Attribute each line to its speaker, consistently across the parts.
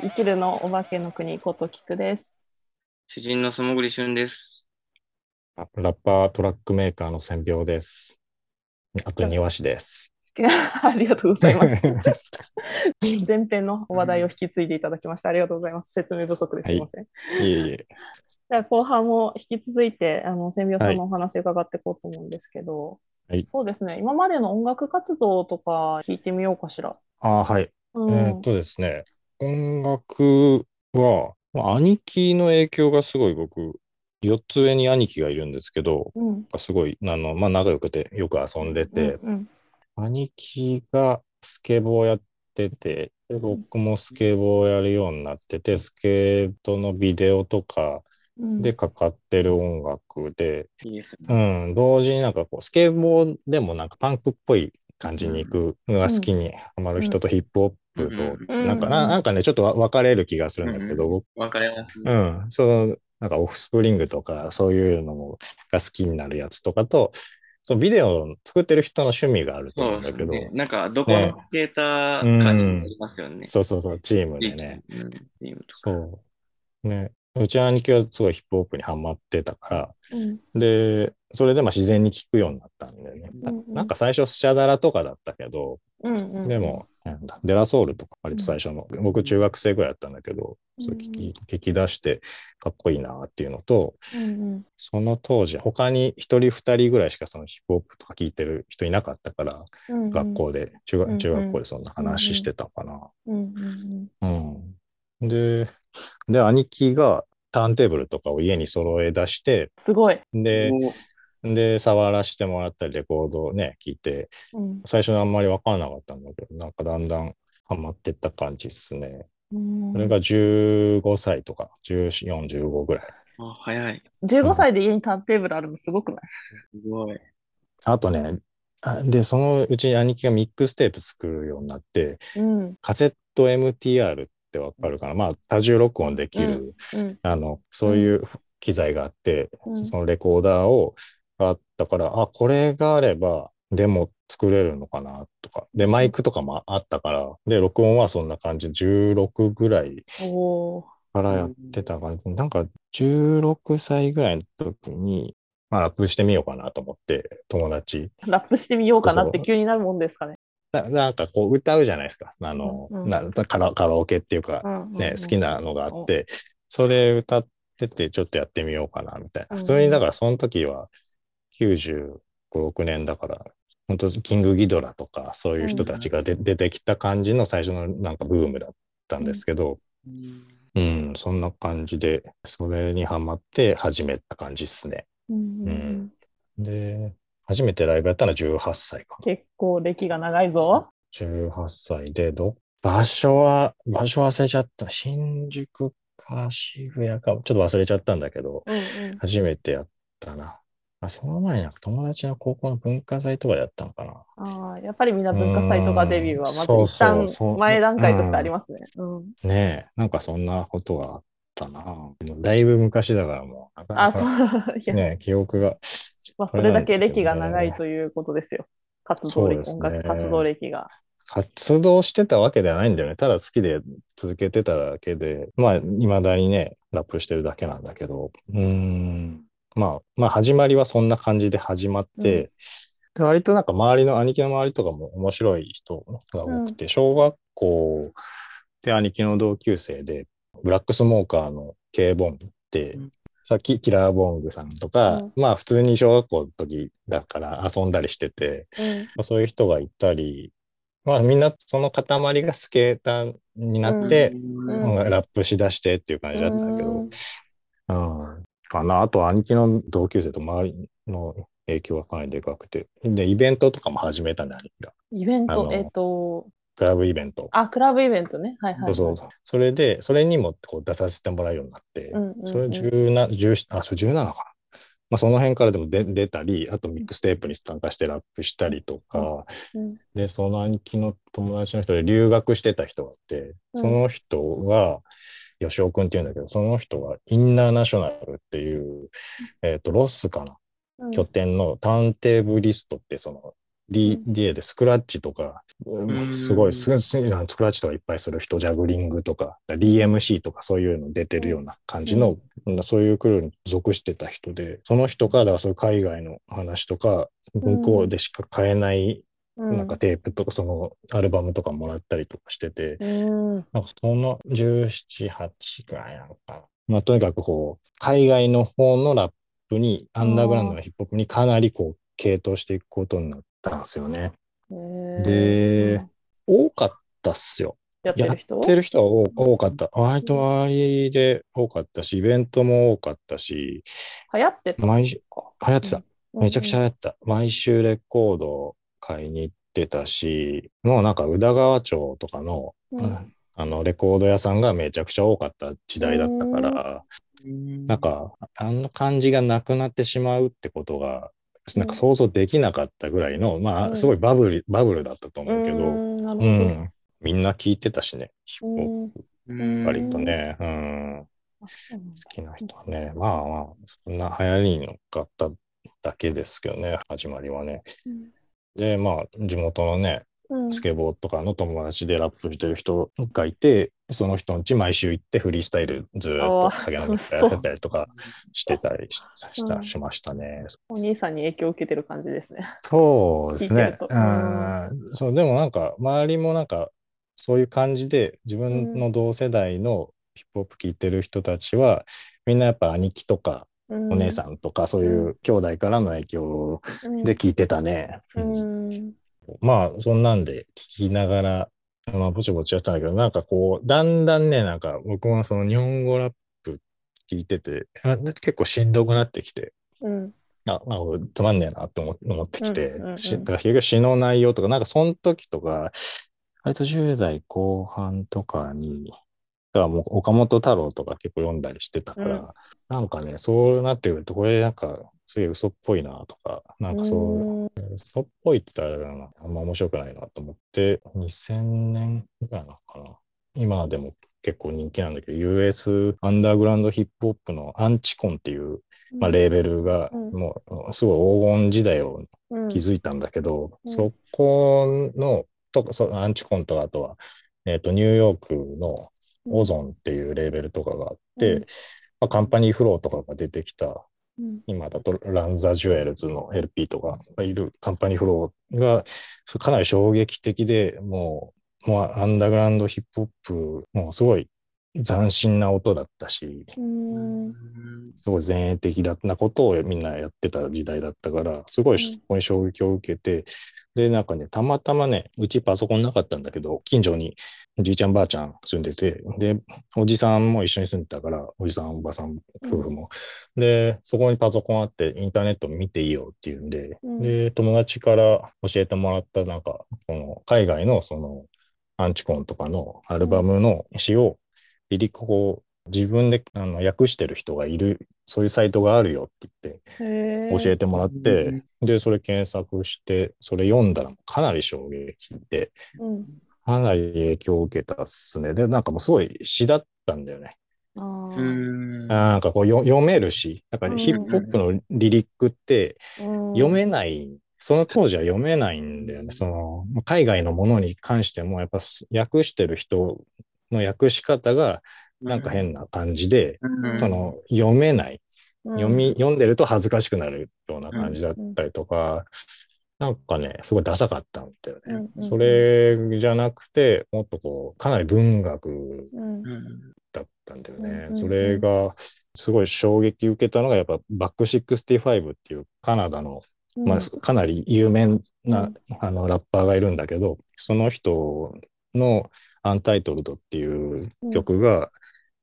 Speaker 1: 生きるのお化けの国こときくです。
Speaker 2: 詩人の素潜り俊です。
Speaker 3: あラッパートラックメーカーの千秒です。あと庭師です。
Speaker 1: ありがとうございます。前編の話題を引き継いでいただきましてありがとうございます。説明不足ですいません。
Speaker 3: いえいえ。
Speaker 1: じゃあ後半も引き続いてあの千秒さんのお話伺っていこうと思うんですけど、
Speaker 3: はい
Speaker 1: そうですね。今までの音楽活動とか聞いてみようかしら。
Speaker 3: あはい。
Speaker 1: うん
Speaker 3: えーっとですね、音楽は、まあ兄貴の影響がすごい僕、4つ上に兄貴がいるんですけど、
Speaker 1: うん。
Speaker 3: すごい、あの、まあ、仲良くて、よく遊んでて、
Speaker 1: うん
Speaker 3: 兄貴がスケボーやってて、で僕もスケボーやるようになってて、スケートのビデオとか
Speaker 1: うん。
Speaker 3: でかかってる音楽で、
Speaker 2: いいですね。
Speaker 3: うん、同時になんかこう、スケボーでもなんかパンクっぽい感じに行くのが好きにハマる人とヒップホップと、
Speaker 1: うん
Speaker 3: なんかな、なんかね、ちょっとわ分かれる気がするんだけど、僕
Speaker 2: わかります。
Speaker 3: うん、その、なんかオフスプリングとかそういうのもが好きになるやつとかと、そのビデオを作ってる人の趣味があると思うんだけど、
Speaker 2: ね。なんか、どこのスケーター感になりますよね。
Speaker 3: そうそうそう、チームでね。
Speaker 2: うん。チームとか。
Speaker 3: そう。ね。うちの兄貴はすごいヒップホップにハマってたから、
Speaker 1: うん。
Speaker 3: で、それでまあ自然に聞くようになったんだよね。
Speaker 1: うんうん。
Speaker 3: なんか最初スチャダラとかだったけど、
Speaker 1: うんうん。
Speaker 3: でも、なんだデラソウルとか割と最初の、僕中学生ぐらいだったんだけど、
Speaker 1: うん。
Speaker 3: それ聞き聞き出してかっこいいなっていうのと、
Speaker 1: うん
Speaker 3: その当時他に一人二人ぐらいしかそのヒップホップとか聞いてる人いなかったから、
Speaker 1: うん
Speaker 3: 学校で、中
Speaker 1: うんうん。
Speaker 3: 学中学校でそんな話してたかな。
Speaker 1: うんうんうん。
Speaker 3: うん。で、で、兄貴がターンテーブルとかを家に揃え出して、
Speaker 1: すごい。
Speaker 3: で、
Speaker 2: お
Speaker 3: で、触らせてもらったり、レコードをね、聞いて、
Speaker 1: うん
Speaker 3: 最初はあんまり分からなかったんだけど、なんかだんだんハマってった感じですね。
Speaker 1: うん
Speaker 3: それが15歳とか、14、15ぐらい。
Speaker 2: あ、早い。
Speaker 1: 15歳で家にターンテーブルあるのすごくない？
Speaker 2: すごい。
Speaker 3: あとね、あで、そのうちに兄貴がミックステープ作るようになって、
Speaker 1: うん
Speaker 3: カセット MTR ってわかるかな。まあ、多重録音できる、
Speaker 1: うん。
Speaker 3: あの、そういう機材があって、
Speaker 1: うん。
Speaker 3: そのレコーダーを、があったから、あ、これがあれば、デモ作れるのかなとか。で、マイクとかもあったから、で、録音はそんな感じ、16ぐらいからやってた感じ。なんか、16歳ぐらいの時に、まあ、ラップしてみようかなと思って、友達。
Speaker 1: ラップしてみようかなって急になるもんですかね。
Speaker 3: ななんかこう歌うじゃないですか。あの、
Speaker 1: うんうん。
Speaker 3: なカラカラオケっていうか、
Speaker 1: うん
Speaker 3: ね、好きなのがあって、それ歌っててちょっとやってみようかなみたいな。
Speaker 1: うん。
Speaker 3: 普通にだからその時は95、6年だから、本当キングギドラとかそういう人たちがで出てきた感じの最初のなんかブームだったんですけど、うん、そんな感じで、それにハマって始めた感じっすね。
Speaker 1: うんうん。うん。
Speaker 3: で、初めてライブやったのは18歳かな。
Speaker 1: 結構歴が長いぞ。
Speaker 3: 18歳で、ど、場所は、場所忘れちゃった。新宿か渋谷か、ちょっと忘れちゃったんだけど、
Speaker 1: うんうん
Speaker 3: 初めてやったな。あその前になんか友達の高校の文化祭とかでやったのかな。
Speaker 1: あーやっぱりみんな文化祭とかデビューはまず
Speaker 3: うん
Speaker 1: 一旦前段階としてありますね。うん
Speaker 3: ねえ、なんかそんなことがあったな。だいぶ昔だからもう、なか
Speaker 1: あ、
Speaker 3: な
Speaker 1: そう
Speaker 3: か。ねえ、記憶が。
Speaker 1: まあ、それだけ歴が長いということですよ。活動歴、音楽活動歴が。
Speaker 3: 活動してたわけではないんだよね。ただ好きで続けてただけで、まあ、未だにね、ラップしてるだけなんだけど、うーん、まあ、まあ、始まりはそんな感じで始まって、で割となんか周りの、兄貴の周りとかも面白い人が多くて、小学校で兄貴の同級生で、ブラックスモーカーの K ボンって、
Speaker 2: うん
Speaker 3: さっきキラーボングさんとか、
Speaker 1: うん。
Speaker 3: まあ普通に小学校の時だから遊んだりしてて、まあそういう人がいたり、まあみんなその塊がスケーターになって、
Speaker 1: うん。
Speaker 3: うんラップしだしてっていう感じだったんだけど、
Speaker 1: うん。
Speaker 3: うん、かな。あと兄貴の同級生と周りの影響がかなりでかくて、で、イベントとかも始めたんだ、兄貴が。
Speaker 1: イベント、えっと、
Speaker 3: クラブイベント。
Speaker 1: あ、クラブイベントね。はいはい、はい。
Speaker 3: そうそう。それで、それにもこう出させてもらうようになって、
Speaker 1: うんうんうん
Speaker 3: それ17、17あ、それ17かな。まあ、その辺からでも出出たり、あとミックステープに参加してラップしたりとか、
Speaker 1: うん
Speaker 3: で、その兄貴の友達の人で留学してた人がいて、
Speaker 1: うん
Speaker 3: その人が、吉尾くんっていうんだけど、その人がインナーナショナルっていう、えっ、と、ロスかな、
Speaker 1: うん
Speaker 3: 拠点のターンテーブリストって、その、DJ でスクラッチとか、
Speaker 2: ん。
Speaker 3: すごいス、クラッチとかいっぱいする人、ジャグリングとか、DMC とかそういうの出てるような感じの、そういうクルーに属してた人で、その人から、そういう海外の話とか、向こうでしか買えない、
Speaker 1: うん。
Speaker 3: なんかテープとか、そのアルバムとかもらったりとかしてて、
Speaker 1: うん。
Speaker 3: なんかその17、8くらいなのかな。まあ、とにかくこう、海外の方のラップに、アンダーグラウンドのヒップホップにかなりこう、傾倒していくことになったんですよね。で、多かったっすよ。やっ
Speaker 1: やってる人？
Speaker 3: てる人は多多かった。割と周りで多かったし、イベントも多かったし、
Speaker 1: 流行ってた
Speaker 3: 毎週、
Speaker 1: か。
Speaker 3: 流行ってた。めちゃくちゃ流
Speaker 1: ゃ。
Speaker 3: 行ってた。毎週レコード買いに行ってたし、もうなんか宇田川町とかの、
Speaker 1: うん
Speaker 3: あのレコード屋さんがめちゃくちゃ多かった時代だったから、なんか、あの感じがなくなってしまうってことが、なんか想像できなかったぐらいの、まあ、
Speaker 1: うん
Speaker 3: すごいバブル、バブルだったと思うけど、
Speaker 1: うん。
Speaker 3: みんな聞いてたしね、ヒップホップ。
Speaker 1: うん。
Speaker 3: 割とね、うん。好きな人はね、まあまあ、そんな流行りに乗っかっただけですけどね、始まりはね。で、まあ、地元のね、
Speaker 1: うん。
Speaker 3: スケボーとかの友達でラップしてる人がいて、その人の家毎週行ってフリースタイルずーっと酒飲みてやってたりとかしてたりしした
Speaker 1: うん
Speaker 3: しましたね。
Speaker 1: お兄さんに影響を受けてる感じですね。
Speaker 3: そうですね。うん。そう、でもなんか、周りもなんか、そういう感じで、自分の同世代のヒップホップ聴いてる人たちは、みんなやっぱ兄貴とか
Speaker 1: お
Speaker 3: お姉さんとか、そういう兄弟からの影響
Speaker 1: ん
Speaker 3: で聞いてたね。
Speaker 1: うん
Speaker 3: まあ、そんなんで聞きながら、まあ、ぼちぼちやったんだけど、なんかこう、だんだんね、なんか僕もその日本語ラップ聞いてて、あ結構しんどくなってきて、
Speaker 1: うん。
Speaker 3: あ、まあ、つまんねえなって思思ってきて、
Speaker 1: うんうんうん
Speaker 3: しだから結局詩の内容とか、なんかその時とか、割と10代後半とかに、だからもう岡本太郎とか結構読んだりしてたから、
Speaker 1: うん。
Speaker 3: なんかね、そうなってくると、これなんかすげえ嘘っぽいなとか、なんかそう、
Speaker 1: うん。
Speaker 3: 嘘っぽいって言ったらあれだな、あんま面白くないなと思って、2000年ぐらいなのかな。今でも結構人気なんだけど、US アンダーグラウンドヒップホップのアンチコンっていう、まあ、レーベルが
Speaker 1: うん。
Speaker 3: もうすごい黄金時代を
Speaker 1: うん。
Speaker 3: 築いたんだけど、
Speaker 1: うん。
Speaker 3: そこの、とかそうアンチコンとかあとは、えっ、と、ニューヨークのオゾンっていうレーベルとかがあって、
Speaker 1: うん。
Speaker 3: まあ、カンパニーフローとかが出てきた
Speaker 1: うん。
Speaker 3: 今だとランザ・ジュエルズの LP とかがいるカンパニーフローがかなり衝撃的でもう、もうアンダーグラウンドヒップホップ、もうすごい斬新な音だったし、
Speaker 1: うん。
Speaker 3: すごい前衛的なことをみんなやってた時代だったから、すごいそこに衝撃を受けて、で、なんかね、たまたまね、うちパソコンなかったんだけど、近所にじいちゃんばあちゃん住んでて、で、おじさんも一緒に住んでたから、おじさん、おばさん、夫婦も。で、そこにパソコンあって、インターネット見ていいよっていうんで、
Speaker 1: うん
Speaker 3: で、友達から教えてもらった、なんか、この海外のその、アンチコンとかのアルバムの詩を、リリックを自分であの訳してる人がいる、そういうサイトがあるよって言って、教えてもらって、で、それ検索して、それ読んだらかなり衝撃で、
Speaker 1: うん
Speaker 3: かなり影響を受けたっすね。で、なんかもうすごい詩だったんだよね。
Speaker 1: あ。
Speaker 3: なんかこうよ読めるし、だからヒップホップのリリックって
Speaker 1: うん
Speaker 3: 読めない、その当時は読めないんだよね。その海外のものに関しても、やっぱ訳してる人の訳し方がなんか変な感じで、
Speaker 2: うん。
Speaker 3: その読めない。
Speaker 1: うん。
Speaker 3: 読み、読んでると恥ずかしくなるような感じだったりとか、なんかね、すごいダサかったんだよね。
Speaker 1: うんうん
Speaker 3: それじゃなくて、もっとこう、かなり文学だったんだよね。それが、すごい衝撃受けたのが、やっぱ、バック65っていうカナダの、まあ、かなり有名な、
Speaker 1: うん。
Speaker 3: あのラッパーがいるんだけど、その人のアンタイトルドっていう曲が、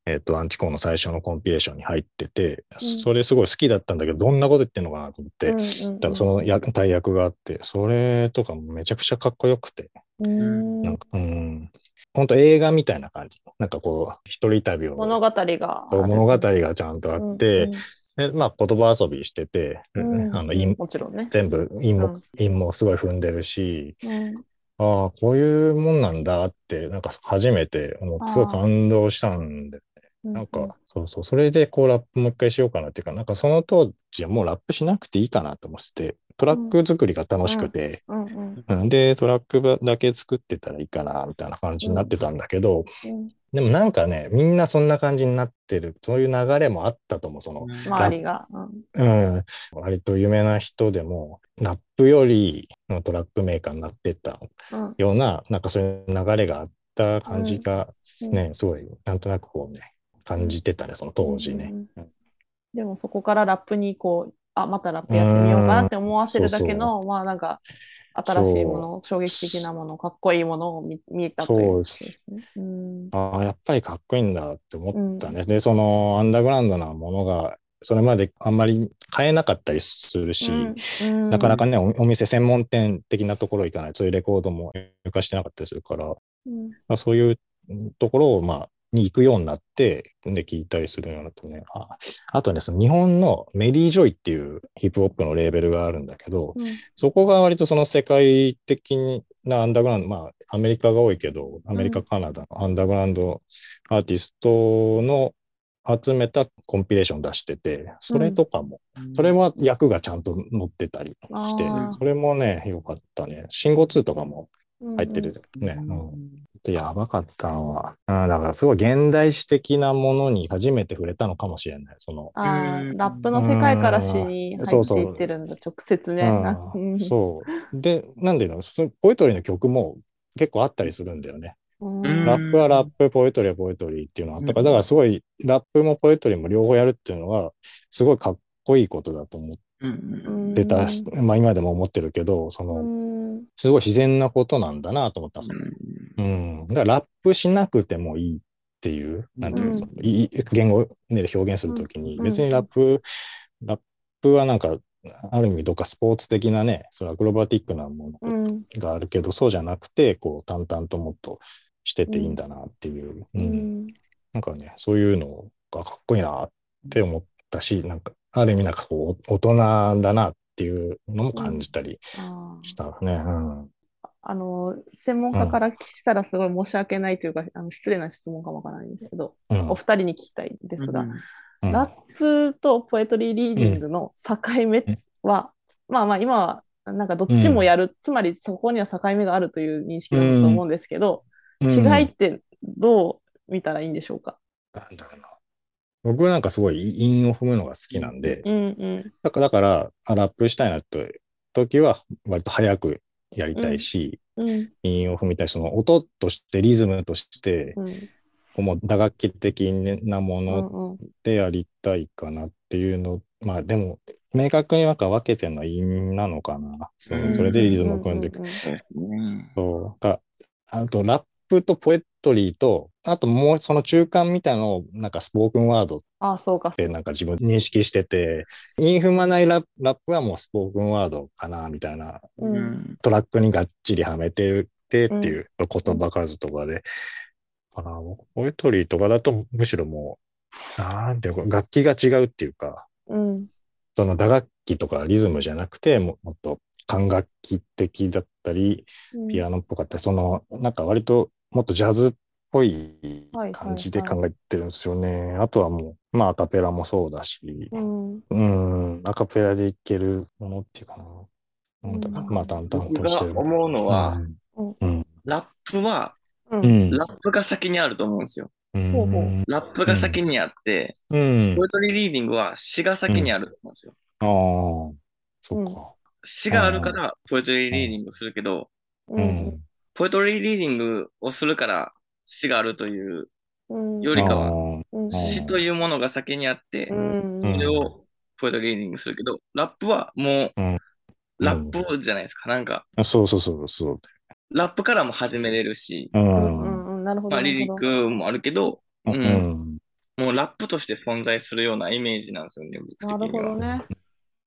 Speaker 3: えっ、と、アンチコンの最初のコンピレーションに入ってて、
Speaker 1: うん。
Speaker 3: それすごい好きだったんだけど、どんなこと言ってんのかなと思って、
Speaker 1: うんうんうん。
Speaker 3: 多分その役大役があって、それとかもめちゃくちゃかっこよくて、
Speaker 1: うん。
Speaker 3: なんか、うん、本当映画みたいな感じ。なんかこう、一人旅を、
Speaker 1: 物語が。
Speaker 3: 物語がちゃんとあって、
Speaker 1: うん
Speaker 3: でまあ言葉遊びしてて、
Speaker 1: うん
Speaker 3: あの韻
Speaker 1: もちろんね。
Speaker 3: 全部韻も、
Speaker 1: うん。
Speaker 3: 韻もすごい踏んでるし、
Speaker 1: うん。
Speaker 3: ああ、こういうもんなんだって、なんか初めて、すごい感動したんで、なんか、そうそう、それでこうラップもう一回しようかなっていうか、なんかその当時はもうラップしなくていいかなと思ってて、トラック作りが楽しくて、
Speaker 1: うん
Speaker 3: で、トラックだけ作ってたらいいかな、みたいな感じになってたんだけど、
Speaker 1: うん
Speaker 3: でもなんかね、みんなそんな感じになってる、そういう流れもあったと思う、その、
Speaker 1: 周りが。うん。
Speaker 3: うん、割と有名な人でも、ラップよりのトラックメーカーになってった
Speaker 1: うん。
Speaker 3: ような、なんかそういう流れがあった感じが
Speaker 1: うん。
Speaker 3: ね、すごい、なんとなくこうね、感じてたね、その当時ね。
Speaker 1: うん。でもそこからラップにこう、あ、またラップやってみようかなって思わせるだけの、まあなんか、新しいもの、衝撃的なもの、かっこいいものを見見たということですね。うん。
Speaker 3: ああ、やっぱりかっこいいんだって思ったね。で、そのアンダーグラウンドなものが、それまであんまり買えなかったりするし、
Speaker 1: うん。
Speaker 3: なかなかね、おお店専門店的なところ行かないと、そういうレコードも置かれてなかったりするから、ま
Speaker 1: うん。
Speaker 3: あ、そういうところを、まあ、に行くようになって、で、聞いたりするようになってね。ああとね、その日本のメリー・ジョイっていうヒップホップのレーベルがあるんだけど、
Speaker 1: うん
Speaker 3: そこが割とその世界的なアンダーグラウンド、まあ、アメリカが多いけど、アメリカ、
Speaker 1: うん
Speaker 3: カナダのアンダーグラウンドアーティストの集めたコンピレーション出してて、それとかも、それは役がちゃんと載ってたりしてそれもね、よかったね。信号2とかも入ってるね。
Speaker 2: う
Speaker 3: うんんやばかったのは、うん、だからすごい現代史的なものに初めて触れたのかもしれない。その、
Speaker 1: ラップの世界から詩に入って
Speaker 3: そうそう
Speaker 1: いってるんだ、直接ね。な
Speaker 3: う、
Speaker 1: うんん
Speaker 3: そう。で、なんでいうの、そのポエトリーの曲も結構あったりするんだよね。
Speaker 1: うん。
Speaker 3: ラップはラップ、ポエトリーはポエトリーっていうのがあったから、だからすごいラップもポエトリーも両方やるっていうのは、すごいかっこいいことだと思っ
Speaker 2: うん。
Speaker 3: てた、まあ今でも思ってるけど、その、
Speaker 1: うん。
Speaker 3: すごい自然なことなんだなと思った。そのうん。だからラップしなくてもいいっていう、なんていうの、
Speaker 1: うん
Speaker 3: 言語で表現するときに、
Speaker 1: うん。
Speaker 3: 別にラップ、ラップはなんか、ある意味どっかスポーツ的なね、それはアクロバティックなもの
Speaker 1: うん。
Speaker 3: があるけど、そうじゃなくて、こう、淡々ともっとしてていいんだなっていう、
Speaker 1: う
Speaker 3: うん。
Speaker 1: ん
Speaker 3: なんかね、そういうのがかっこいいなって思ったし、なんか、ある意味なんかこう、大人だなっていうのも感じたりしたね。うん。
Speaker 1: あの、専門家からしたらすごい申し訳ないというか、あの失礼な質問かもわからないんですけど、
Speaker 3: うん。
Speaker 1: お二人に聞きたいんですが、
Speaker 3: うん。
Speaker 1: ラップとポエトリーリーディングの境目は、まあまあ今はなんかどっちもやる、つまりそこには境目があるという認識だと思うんですけど、
Speaker 3: うん。
Speaker 1: 違いってどう見たらいいんでしょうか？
Speaker 3: なんだろうな。僕はなんかすごい韻を踏むのが好きなんで、
Speaker 1: うんうん。
Speaker 3: だから、だからあラップしたいなと時は割と早くやりたいし、
Speaker 1: うん。
Speaker 3: 韻を踏みたい。その音として、リズムとして、もう打楽器的なも
Speaker 1: う
Speaker 3: の
Speaker 1: んうん
Speaker 3: でやりたいかなっていうの、まあでも、明確になんか分けてるのは韻なのかな。それでリズムを組んでいく。
Speaker 2: そう
Speaker 3: かあと、ラップとポエトリーと、あともうその中間みたいなのを、なんかスポークンワードっ
Speaker 1: ああ、そうか。
Speaker 3: てなんか自分認識してて、韻踏まないラップラップはもうスポークンワードかな、みたいな、
Speaker 1: う
Speaker 2: うんん。
Speaker 3: トラックにがっちりはめててっていう言葉数とかで。かなポエトリーとかだとむしろもう、なんていうか、楽器が違うっていうか、
Speaker 1: うん
Speaker 3: その打楽器とかリズムじゃなくて、ももっと管楽器的だったり、
Speaker 1: うん
Speaker 3: ピアノっぽかったり、その、なんか割ともっとジャズっぽい
Speaker 1: はい
Speaker 3: 感じで考えてるんですよね。あとはもう、まあアカペラもそうだし、
Speaker 1: うん
Speaker 3: うん、アカペラでいけるものっていうかな。う
Speaker 1: うん
Speaker 3: まあ淡々
Speaker 2: 僕
Speaker 3: としてる。
Speaker 2: が思うのは、ラップは、
Speaker 1: うん
Speaker 3: うん。
Speaker 2: ラップが先にあると思うんですよ。
Speaker 3: うん。
Speaker 1: ほうほう
Speaker 2: ラップが先にあって、
Speaker 3: うん。
Speaker 2: ポエトリーリーディングは詩が先にあると思うんですよ。
Speaker 3: ああ、そっか。
Speaker 2: 詩があるから、ポエトリーリーディングするけど、
Speaker 1: う
Speaker 3: うんん。
Speaker 2: ポエトリーリーディングをするから、詩があるという
Speaker 1: うん
Speaker 2: よりかは、
Speaker 3: は、
Speaker 1: うん
Speaker 2: 詩というものが先にあって、それをポエトリーリーディングするけど、ラップはもう
Speaker 3: うん、
Speaker 2: ラップじゃないですか。なんか、
Speaker 3: そうそうそうそう。
Speaker 2: ラップからも始めれるし、
Speaker 3: う。
Speaker 1: うんんうんうんなるほど。
Speaker 2: まあ、リリッ
Speaker 1: なる
Speaker 2: クもあるけど、
Speaker 3: う
Speaker 2: うん
Speaker 3: ん。
Speaker 2: もうラップとして存在するようなイメージなんですよね、僕的には。
Speaker 1: ほどね。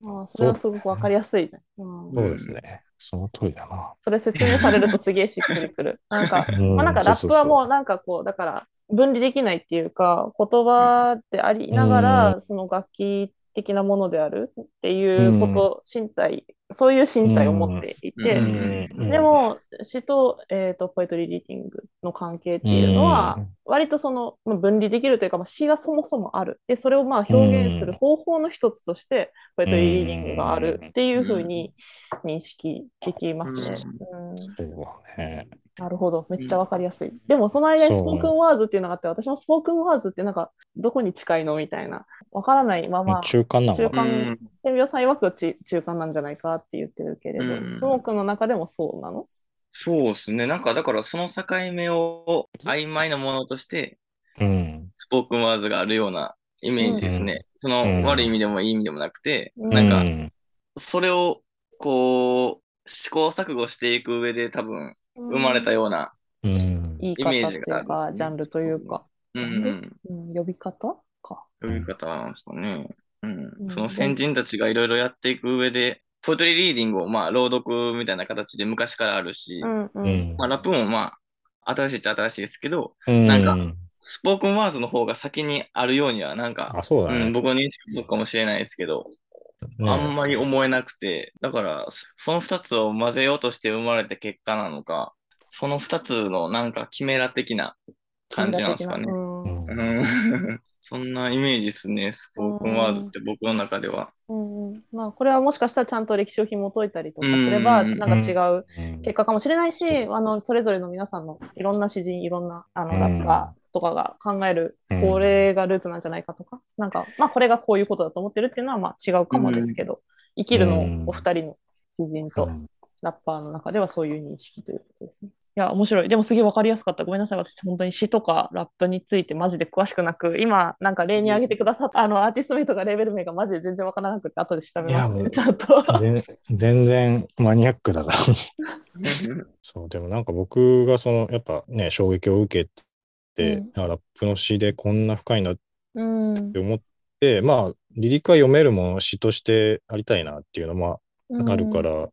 Speaker 1: ああそれはすごくわかりやすいね。うん
Speaker 3: そうですね。その通りだな。
Speaker 1: それ説明されるとすげえしっくりくる。なんか、
Speaker 3: うん
Speaker 1: まあなんかラップはもうなんかこう、だから分離できないっていうか、言葉でありながら、その楽器的なものであるっていうこと、身体そういう身体を持っていて、
Speaker 3: うん。
Speaker 1: で、も詩と,、えー、とポエトリーリーディングの関係っていうのは、
Speaker 3: うん。
Speaker 1: 割とそのまあ分離できるというか、まあ、詩がそもそもある。でそれをまあ表現する方法の一つとして、ポエトリーリーディングがあるっていうふうに認識できますね。うん。
Speaker 3: そうね。
Speaker 1: なるほど。めっちゃわかりやすい。でも、その間に
Speaker 3: そう
Speaker 1: スポークンワーズっていうのがあって、私もスポークンワーズってなんか、どこに近いのみたいな。わからないまま、
Speaker 3: 中間なの？
Speaker 1: 中間、千秒さん曰中間なんじゃないかって言ってるけれど、
Speaker 2: うん
Speaker 1: スモークの中でもそうなの？
Speaker 2: そうですね。なんか、だからその境目を曖昧なものとして、
Speaker 3: うん。
Speaker 2: スポークンワーズがあるようなイメージですね。その
Speaker 3: うん
Speaker 2: 悪い意味でもいい意味でもなくて、
Speaker 1: うん
Speaker 2: なんか、
Speaker 3: うん
Speaker 2: それを、こう、試行錯誤していく上で多分生まれたような、
Speaker 3: うん。
Speaker 2: イメージがあるんですね
Speaker 1: か、ジャンルというか、
Speaker 2: うんうん、
Speaker 1: うん、呼び方か。
Speaker 2: 呼び方なんですかね。うん
Speaker 1: うん
Speaker 2: その先人たちがいろいろやっていく上で、ポエトリーリーディングをまあ朗読みたいな形で昔からあるし、
Speaker 1: うんう。
Speaker 3: うんん
Speaker 2: まあラップもまあ新しいっちゃ新しいですけど、
Speaker 3: うん
Speaker 2: なんかスポークンワーズの方が先にあるようにはなんか、
Speaker 3: あ、そうだね。
Speaker 2: うん、僕の認識かもしれないですけど、
Speaker 3: ね
Speaker 2: あんまり思えなくて、だからそその二つを混ぜようとして生まれた結果なのか、その二つのなんかキメラ的な感じなんですかね。
Speaker 1: うん。
Speaker 2: そんなイメージですね、スポークンワーズって僕の中では。
Speaker 1: うん。うんまあ、これはもしかしたらちゃんと歴史を紐解いたりとかすれば、
Speaker 2: うん。
Speaker 1: なんか違う
Speaker 3: うん。
Speaker 1: 結果かもしれないし、あのそれぞれの皆さんのいろんな詩人、いろんなあの
Speaker 3: うん。
Speaker 1: ラッパーとかが考える、
Speaker 3: うん
Speaker 1: これがルーツなんじゃないかとか、なんか、まあ、これがこういうことだと思ってるっていうのはまあ違うかもですけど、生きるのお二人の詩人と
Speaker 3: うん
Speaker 1: ラッパーの中ではそういう認識ということですね。いや、面白い。でもすげえわかりやすかった。ごめんなさい。私、本当に詩とかラップについてマジで詳しくなく、今、なんか例に挙げてくださった、あの、アーティスト名とかレーベル名がマジで全然わからなくて、後で調べますね。ちゃんと。
Speaker 3: 全全然マニアックだから。そう、でもなんか僕がその、やっぱね、衝撃を受けて、
Speaker 1: うん
Speaker 3: あラップの詩でこんな深いなっ
Speaker 1: うん
Speaker 3: て。思って、まあ、リリックは読めるもの詩としてありたいなっていうのもあるから、ま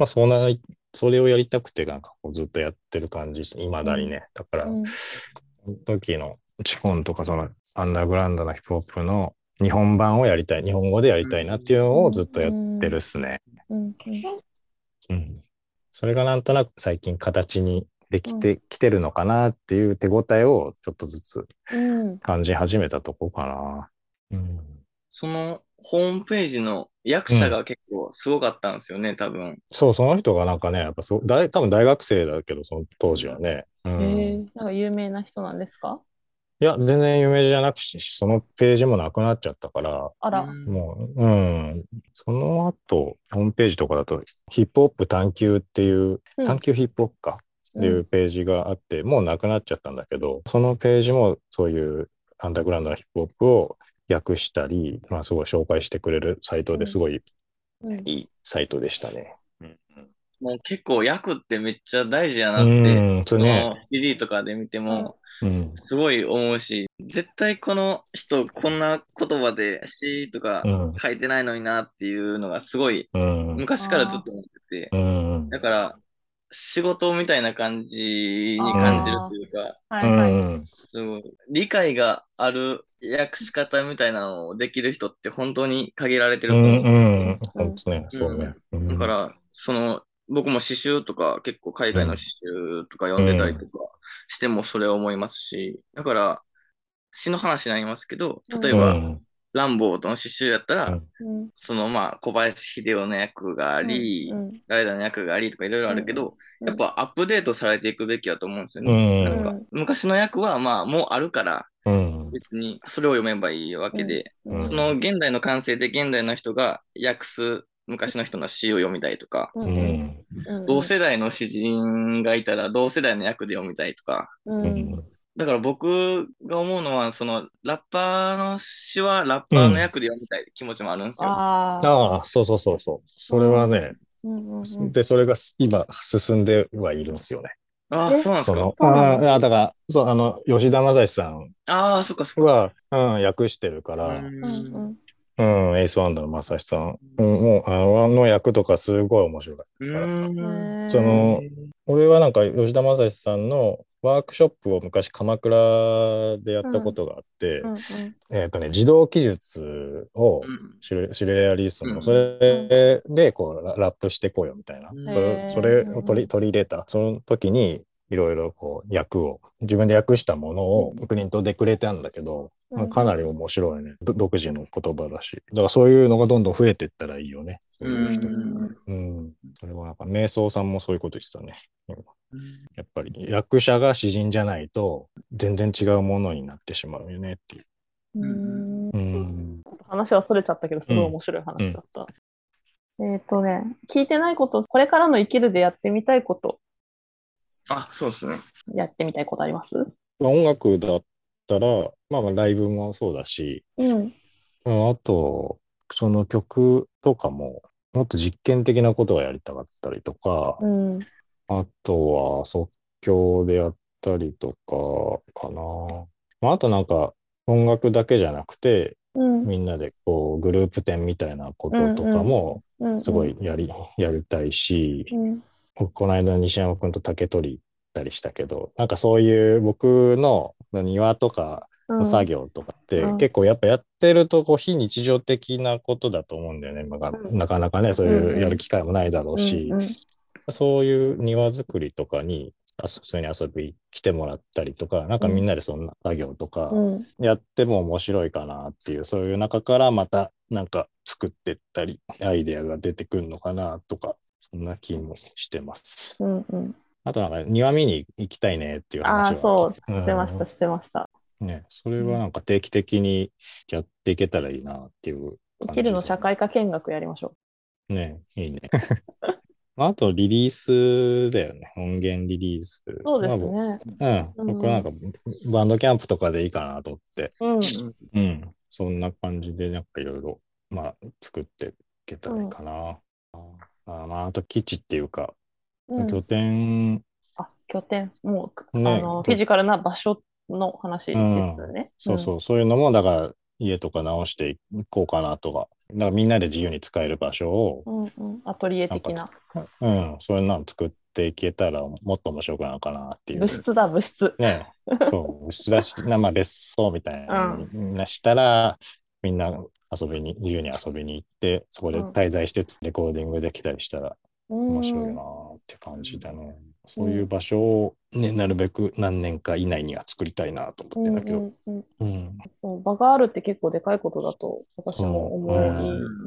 Speaker 3: あ、そんな、それをやりたくて、なんかこうずっとやってる感じです。いまだにね。だから、
Speaker 1: うん
Speaker 3: その時のチコンとかそのアンダーグラウンドなヒップホップの日本版をやりたい、日本語でやりたいなっていうのをずっとやってるっすね。
Speaker 1: うんうん
Speaker 3: うん。それがなんとなく最近形にできてきてるのかなっていう手応えをちょっとずつ
Speaker 1: うん
Speaker 3: 感じ始めたとこかな。うん。
Speaker 2: そのホームページの役者が結構すごかったんですよね、多分。
Speaker 3: そう、その人がなんかね、やっぱそう大多分大学生だけど、その当時はね。うん
Speaker 1: えー、なんか有名な人なんですか？
Speaker 3: いや、全然有名じゃなくし、そのページもなくなっちゃったから、
Speaker 1: あら。
Speaker 2: うん
Speaker 3: もう、うん。その後、ホームページとかだと、ヒップホップ探求っていう、
Speaker 1: うん
Speaker 3: 探求ヒップホップかっていうページがあって、もうなくなっちゃったんだけど、そのページもそういうアンダーグラウンドなヒップホップを訳したり、まあすごい紹介してくれるサイトですごい
Speaker 1: うん
Speaker 3: いいサイトでしたね。
Speaker 2: もう結構役ってめっちゃ大事やな
Speaker 3: う
Speaker 2: って、
Speaker 3: ん、そ
Speaker 2: そう
Speaker 3: ね。
Speaker 2: の CD とかで見ても、
Speaker 3: うん。
Speaker 2: すごい思うし、絶対この人こんな言葉で詩とか
Speaker 3: うん。
Speaker 2: 書いてないのになっていうのがすごい
Speaker 3: うん。
Speaker 2: 昔からずっと思ってて、
Speaker 3: うん。
Speaker 2: だから仕事みたいな感じに感じるというか、
Speaker 1: はいはい。
Speaker 3: うん。
Speaker 2: すごい理解がある訳し方みたいなのをできる人って本当に限られてる
Speaker 3: うん。
Speaker 2: と思う。
Speaker 3: うん。本当ね。そうね。うん
Speaker 2: だから、その、僕も詩集とか結構海外の詩集とか読んでたりとかしてもそれを思いますし、だから詩の話になりますけど、例えば、
Speaker 3: うん
Speaker 2: ランボーとの詩集やったら、
Speaker 3: うん
Speaker 1: うん
Speaker 2: そのまあ小林秀夫の役があり、
Speaker 1: うん
Speaker 2: 誰々の役がありとかいろいろあるけど、
Speaker 1: うん
Speaker 2: やっぱアップデートされていくべきだと思うんですよ
Speaker 3: う
Speaker 2: ね。
Speaker 3: ん。
Speaker 2: なんか昔の役はまあもうあるから
Speaker 3: うん。
Speaker 2: 別にそれを読めばいいわけで、
Speaker 3: うん
Speaker 2: その現代の感性で現代の人が訳す昔の人の詩を読みたいとか、
Speaker 1: う
Speaker 3: うん
Speaker 2: 同世代の詩人がいたら同世代の役で読みたいとか。
Speaker 1: う
Speaker 3: うんん。
Speaker 2: だから僕が思うのは、そのラッパーの詩はラッパーの役で読みたい気持ちもあるんですよ。
Speaker 1: ああ。
Speaker 3: ああ、そうそうそうそう。それはね、
Speaker 1: うんうんうん
Speaker 3: で、それが今進んではいるんですよね。
Speaker 2: ああ、
Speaker 1: え？
Speaker 2: そうなんですか？
Speaker 3: そああ、だから、そう、あの、吉田正史さん
Speaker 2: ああ、そっかそっか。
Speaker 3: は、うん、訳してるから、
Speaker 2: うん
Speaker 1: うんうん
Speaker 3: うん、エースワンダーの正志さん。うん、もう、あの、あの役とかすごい面白い。その、俺はなんか吉田正史さんのワークショップを昔鎌倉でやったことがあって、うんうん、えっ、ー、とね、自動記述をシュレシュレアリストの、それでこうラップしていこうよみたいな、それそれを取り取り入れた、その時にいろいろこう訳を、自分で訳したものをプリントでくれたんだけど、かなり面白いね。独自の言葉だし。だからそういうのがどんどん増えていったらいいよね。そういう人。うん。それはなんか、瞑想さんもそういうこと言ってたね。やっぱり役者が詩人じゃないと全然違うものになってしまうよねっていう。うん
Speaker 1: うん話はそれちゃったけど、すごい面白い話だった。うん、えっ、ー、とね、聞いてないこと、これからの生きるでやってみたいこと
Speaker 2: あ、そうですね。
Speaker 1: やってみたいことあります？
Speaker 3: 音楽だったら、まあまあライブもそうだし、うん。あと、その曲とかも、もっと実験的なことをやりたかったりとか、うん、あとは即興でやったりとかかな。まあ、あとなんか音楽だけじゃなくて、うん、みんなでこうグループ展みたいなこととかもすごいやり、やりたいし、うん。この間西山君と竹取ったりしたけど、なんかそういう僕の庭とかの作業とかって、結構やっぱやってるとこう非日常的なことだと思うんだよね。まあ、なかなかね、そういうやる機会もないだろうし、そういう庭作りとかに普通に遊び来てもらったりとか、なんかみんなでそんな作業とかやっても面白いかなっていう、そういう中からまたなんか作ってったり、アイデアが出てくるのかなとかそんな気もしてます。うんうん、あとなんか庭見に行きたいねっていう話
Speaker 1: は。あそう、してました、してました。
Speaker 3: ね、それはなんか定期的にやっていけたらいいなっていう
Speaker 1: 生きるの社会科見学やりましょ
Speaker 3: う。ね、いいね。あとリリースだよね。音源リリース。
Speaker 1: そうですね。
Speaker 3: まあ、うん。僕はなんかバンドキャンプとかでいいかなと思って。うん。うん。そんな感じでなんかいろいろ、まあ、作っていけたらいいかな。うんあまあ、あと基地っていうか、うん、拠点。
Speaker 1: あ、拠点。もう、ね、あの、フィジカルな場所の話ですね。
Speaker 3: うん、そうそう、そういうのも、だから、家とか直していこうかなとか、だからみんなで自由に使える場所を、
Speaker 1: うんうん、アトリエ的な。
Speaker 3: うん、そういうのを作っていけたらもっと面白くなるかなっていう。
Speaker 1: 物質だ、物質。
Speaker 3: ね、そう、物質だし、まあ別荘みたいな、うん、したら、みんな遊びに、自由に遊びに行って、そこで滞在してレコーディングできたりしたら面白いなって感じだね。そういう場所を、ね、なるべく何年か以内には作りたたいなと思ってんだけど。
Speaker 1: そう場があるって結構でかいことだと私も思い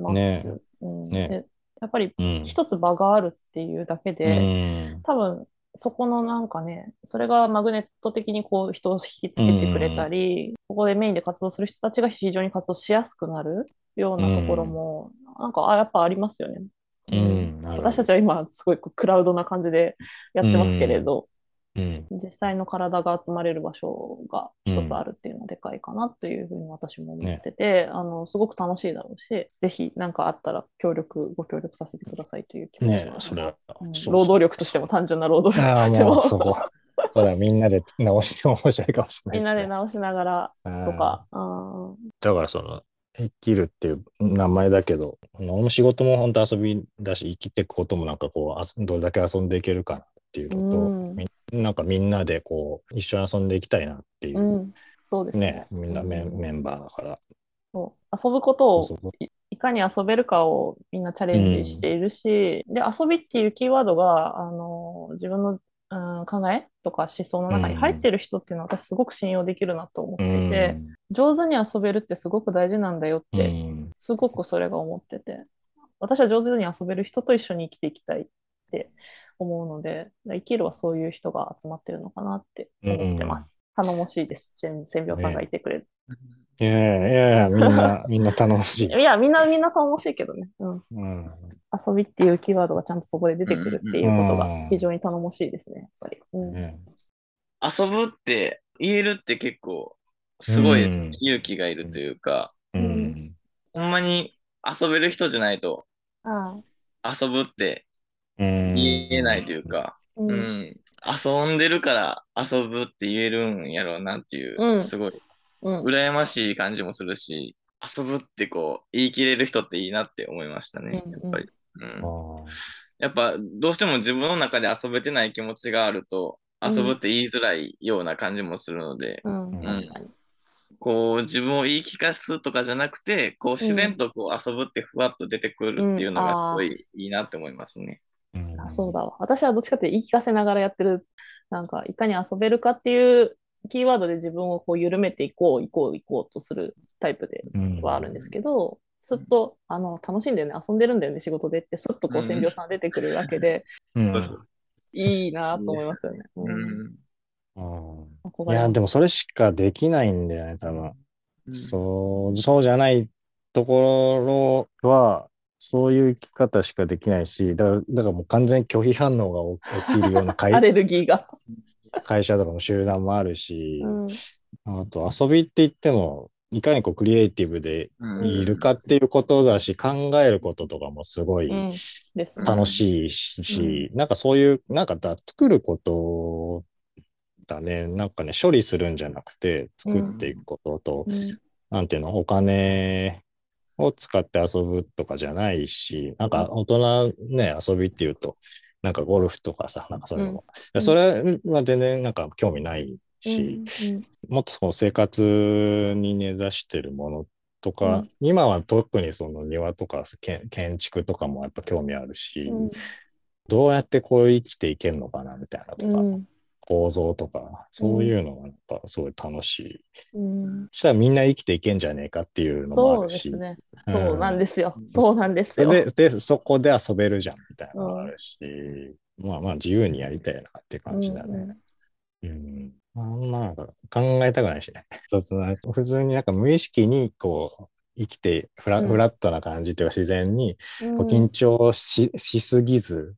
Speaker 1: ます。ね。ねやっぱり一つ場があるっていうだけで、うん、多分そこのなんかね、それがマグネット的にこう人を引きつけてくれたり、ここでメインで活動する人たちが非常に活動しやすくなるようなところも、なんかあやっぱありますよね。うん、私たちは今すごいクラウドな感じでやってますけれど、うん、実際の体が集まれる場所が一つあるっていうのはでかいかなというふうに私も思ってて、ね、あのすごく楽しいだろうしぜひ何かあったら協力ご協力させてくださいという気持ちねそれは、うん、労働力としても単純な労働力としても。そ
Speaker 3: うだみんなで直しても面白いかもしれない、
Speaker 1: ね、みんなで直しながらとか。
Speaker 3: だからその生きるっていう名前だけど、仕事も本当遊びだし、生きていくこともなんかこう、どれだけ遊んでいけるかなっていうのと、うん、なんかみんなでこう一緒に遊んでいきたいなっていう、うん、
Speaker 1: そうです
Speaker 3: ね。みんなメ,、メンバーだから。
Speaker 1: そう。遊ぶことをいかに遊べるかをみんなチャレンジしているし、うん、で遊びっていうキーワードがあの自分の、うん、考えとか思想の中に入ってる人っていうのは私すごく信用できるなと思っていて、うん、上手に遊べるってすごく大事なんだよって、すごくそれが思ってて私は上手に遊べる人と一緒に生きていきたいって思うので、生きるはそういう人が集まってるのかなって思ってます。うん、頼もしいです。千秒さんがいてくれる。
Speaker 3: ね、いやいやいや、みんな、みんな頼もしい。い
Speaker 1: や、みんな、みんな頼もしいけどね。うん。うん、遊びっていうキーワードがちゃんとそこで出てくるっていうことが非常に頼もしいですね、やっぱり。うん、
Speaker 2: 遊ぶって言えるって結構、すごい勇気がいるというか、うん、ほんまに遊べる人じゃないと、遊ぶって言えないというか、うん、うん、遊んでるから遊ぶって言えるんやろうなっていう、うん、すごい、羨ましい感じもするし、遊ぶってこう、言い切れる人っていいなって思いましたね、やっぱり。うん、やっぱ、どうしても自分の中で遊べてない気持ちがあると、遊ぶって言いづらいような感じもするので、うん、確かに。こう自分を言い聞かすとかじゃなくて、こう自然とこう遊ぶってふわっと出てくるっていうのがすごいいいなって思いますね。
Speaker 1: うん、あそうだわ。私はどっちかって言い聞かせながらやってる、なんかいかに遊べるかっていうキーワードで自分をこう緩めていこう、いこう、いこうとするタイプではあるんですけど、すっとあの楽しん。でるね、遊んでるんだよね、仕事でって、すっとこう専業さん出てくるわけで、うん、いいなと思いますよね。うん。
Speaker 3: いや、でもそれしかできないんだよね、多分。うん、そう、そうじゃないところは、そういう生き方しかできないし、だから、だからもう完全に拒否反応が起きるような
Speaker 1: 会 アレルギーが
Speaker 3: 会社とかの集団もあるし、うん、あと遊びって言っても、いかにこうクリエイティブでいるかっていうことだし、考えることとかもすごい楽しいし、なんかそういう、なんかだ作ることだね。なんかね、処理するんじゃなくて、作っていくことと、うん、なんていうの、お金を使って遊ぶとかじゃないし、なんか大人ね、遊びっていうと、なんかゴルフとかさ、なんかそういうの。も、うん、それは全然なんか興味ないし、うんうん、もっとその生活に根ざしてるものとか、うん、今は特にその庭とか建築とかもやっぱ興味あるし、うん、どうやってこう生きていけるのかなみたいなとか、構造とか、そういうのがやっぱすごい楽しい。うん、そしたらみんな生きていけんじゃねえかっていうのもあるし。
Speaker 1: そうですね。そうなんですよ。そうなんですよ。
Speaker 3: で、でそこで遊べるじゃんみたいなのもあるし、うん、まあまあ自由にやりたいなって感じだね。うん、うんあんま考えたくないしね。そうそう普通になんか無意識にこう生きてフラ,、フラットな感じっていうか自然にこう緊張し,、しすぎず、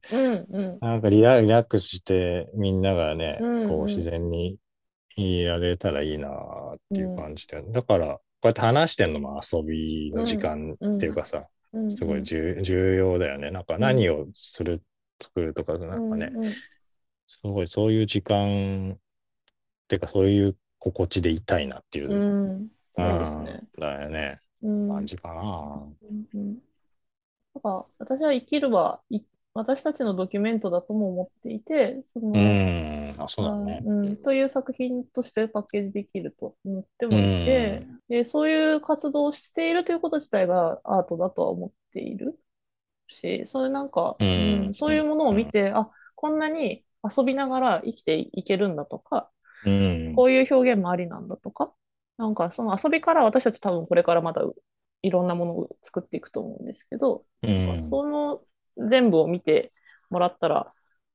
Speaker 3: なんかリラリラックスしてみんながね、こう自然にいられたらいいなっていう感じで、だからこうやって話してんのも遊びの時間っていうかさ、すごい重要だよね。なんか何をする、作るとか、なんかね、すごいそういう時間っていうかそういう心地でいたいなっていう。うん、そうですね。だよね。感じかな。うん、
Speaker 1: なんか私は生きるは私たちのドキュメントだとも思っていて、その
Speaker 3: うん。あそうだね、
Speaker 1: うん、という作品としてパッケージできると思ってもいて、でそういう活動をしているということ自体がアートだとは思っているし、そういうなんか、うん、うん、そういうものを見て、あこんなに遊びながら生きていけるんだとか、うん、こういう表現もありなんだとか、なんかその遊びから私たち多分これからまたいろんなものを作っていくと思うんですけど、うん、その全部を見てもらったら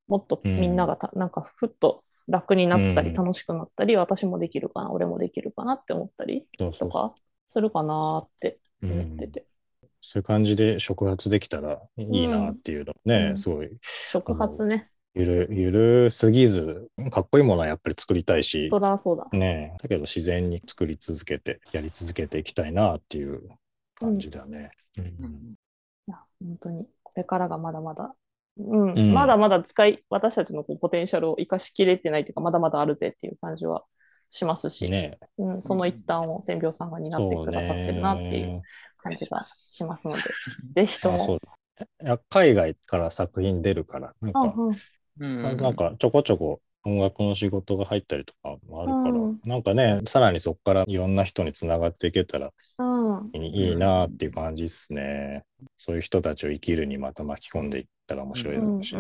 Speaker 1: もっとみんながた、うん、なんかふっと楽になったり楽しくなったり、うん、私もできるかな俺もできるかなって思ったりとかするかなって思ってて。
Speaker 3: そういう感じで触発できたらいいなっていうのね、すごい。
Speaker 1: 触発ね。
Speaker 3: ゆる、ゆるすぎず、かっこいいものはやっぱり作りたいし、
Speaker 1: そらそうだ。
Speaker 3: ねだけど自然に作り続けて、やり続けていきたいなっていう感じだね。うん。うん、
Speaker 1: いや、本当に、これからがまだまだ、うん、うん、まだまだ使い、私たちのこうポテンシャルを生かしきれてないというか、まだまだあるぜっていう感じはしますし、ねうん、その一端を千秒さんが担ってくださってるなっていう感じがしますので、ぜひとも。
Speaker 3: 海外から作品出るから、なんか、うん、なんかちょこちょこ音楽の仕事が入ったりとかもあるから、うん、なんかね、さらにそこからいろんな人につながっていけたらいいなっていう感じですね。そういう人たちを生きるにまた巻き込んでいったら面白いだろうし。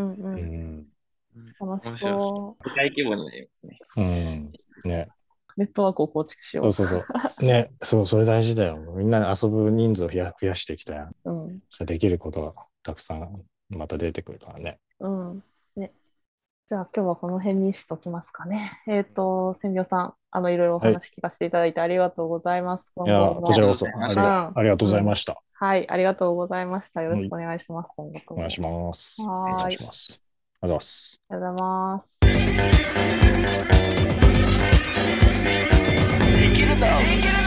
Speaker 1: 楽しそう。
Speaker 2: 大規模になりますね。う
Speaker 3: ん。ね。
Speaker 1: ネットワークを構築しよう。
Speaker 3: そうそうそう。ね、そう、それ大事だよ。みんな遊ぶ人数を増や増やしていきたい。うん。できることがたくさんまた出てくるからね。
Speaker 1: うん。じゃあ今日はこの辺にしときますかね。えっ、ー、と、千両さん、あの、いろいろお話聞かせていただいてありがとうございます。
Speaker 3: はい、いや、こちらこそありが、うん、ありがとうございました、
Speaker 1: うん、はい、ありがとうございました。よろしくお願いします。
Speaker 3: 今後とも。お願いします。はい。お願いします。ありがとうございます。
Speaker 1: ありがとうございます。できるぞできる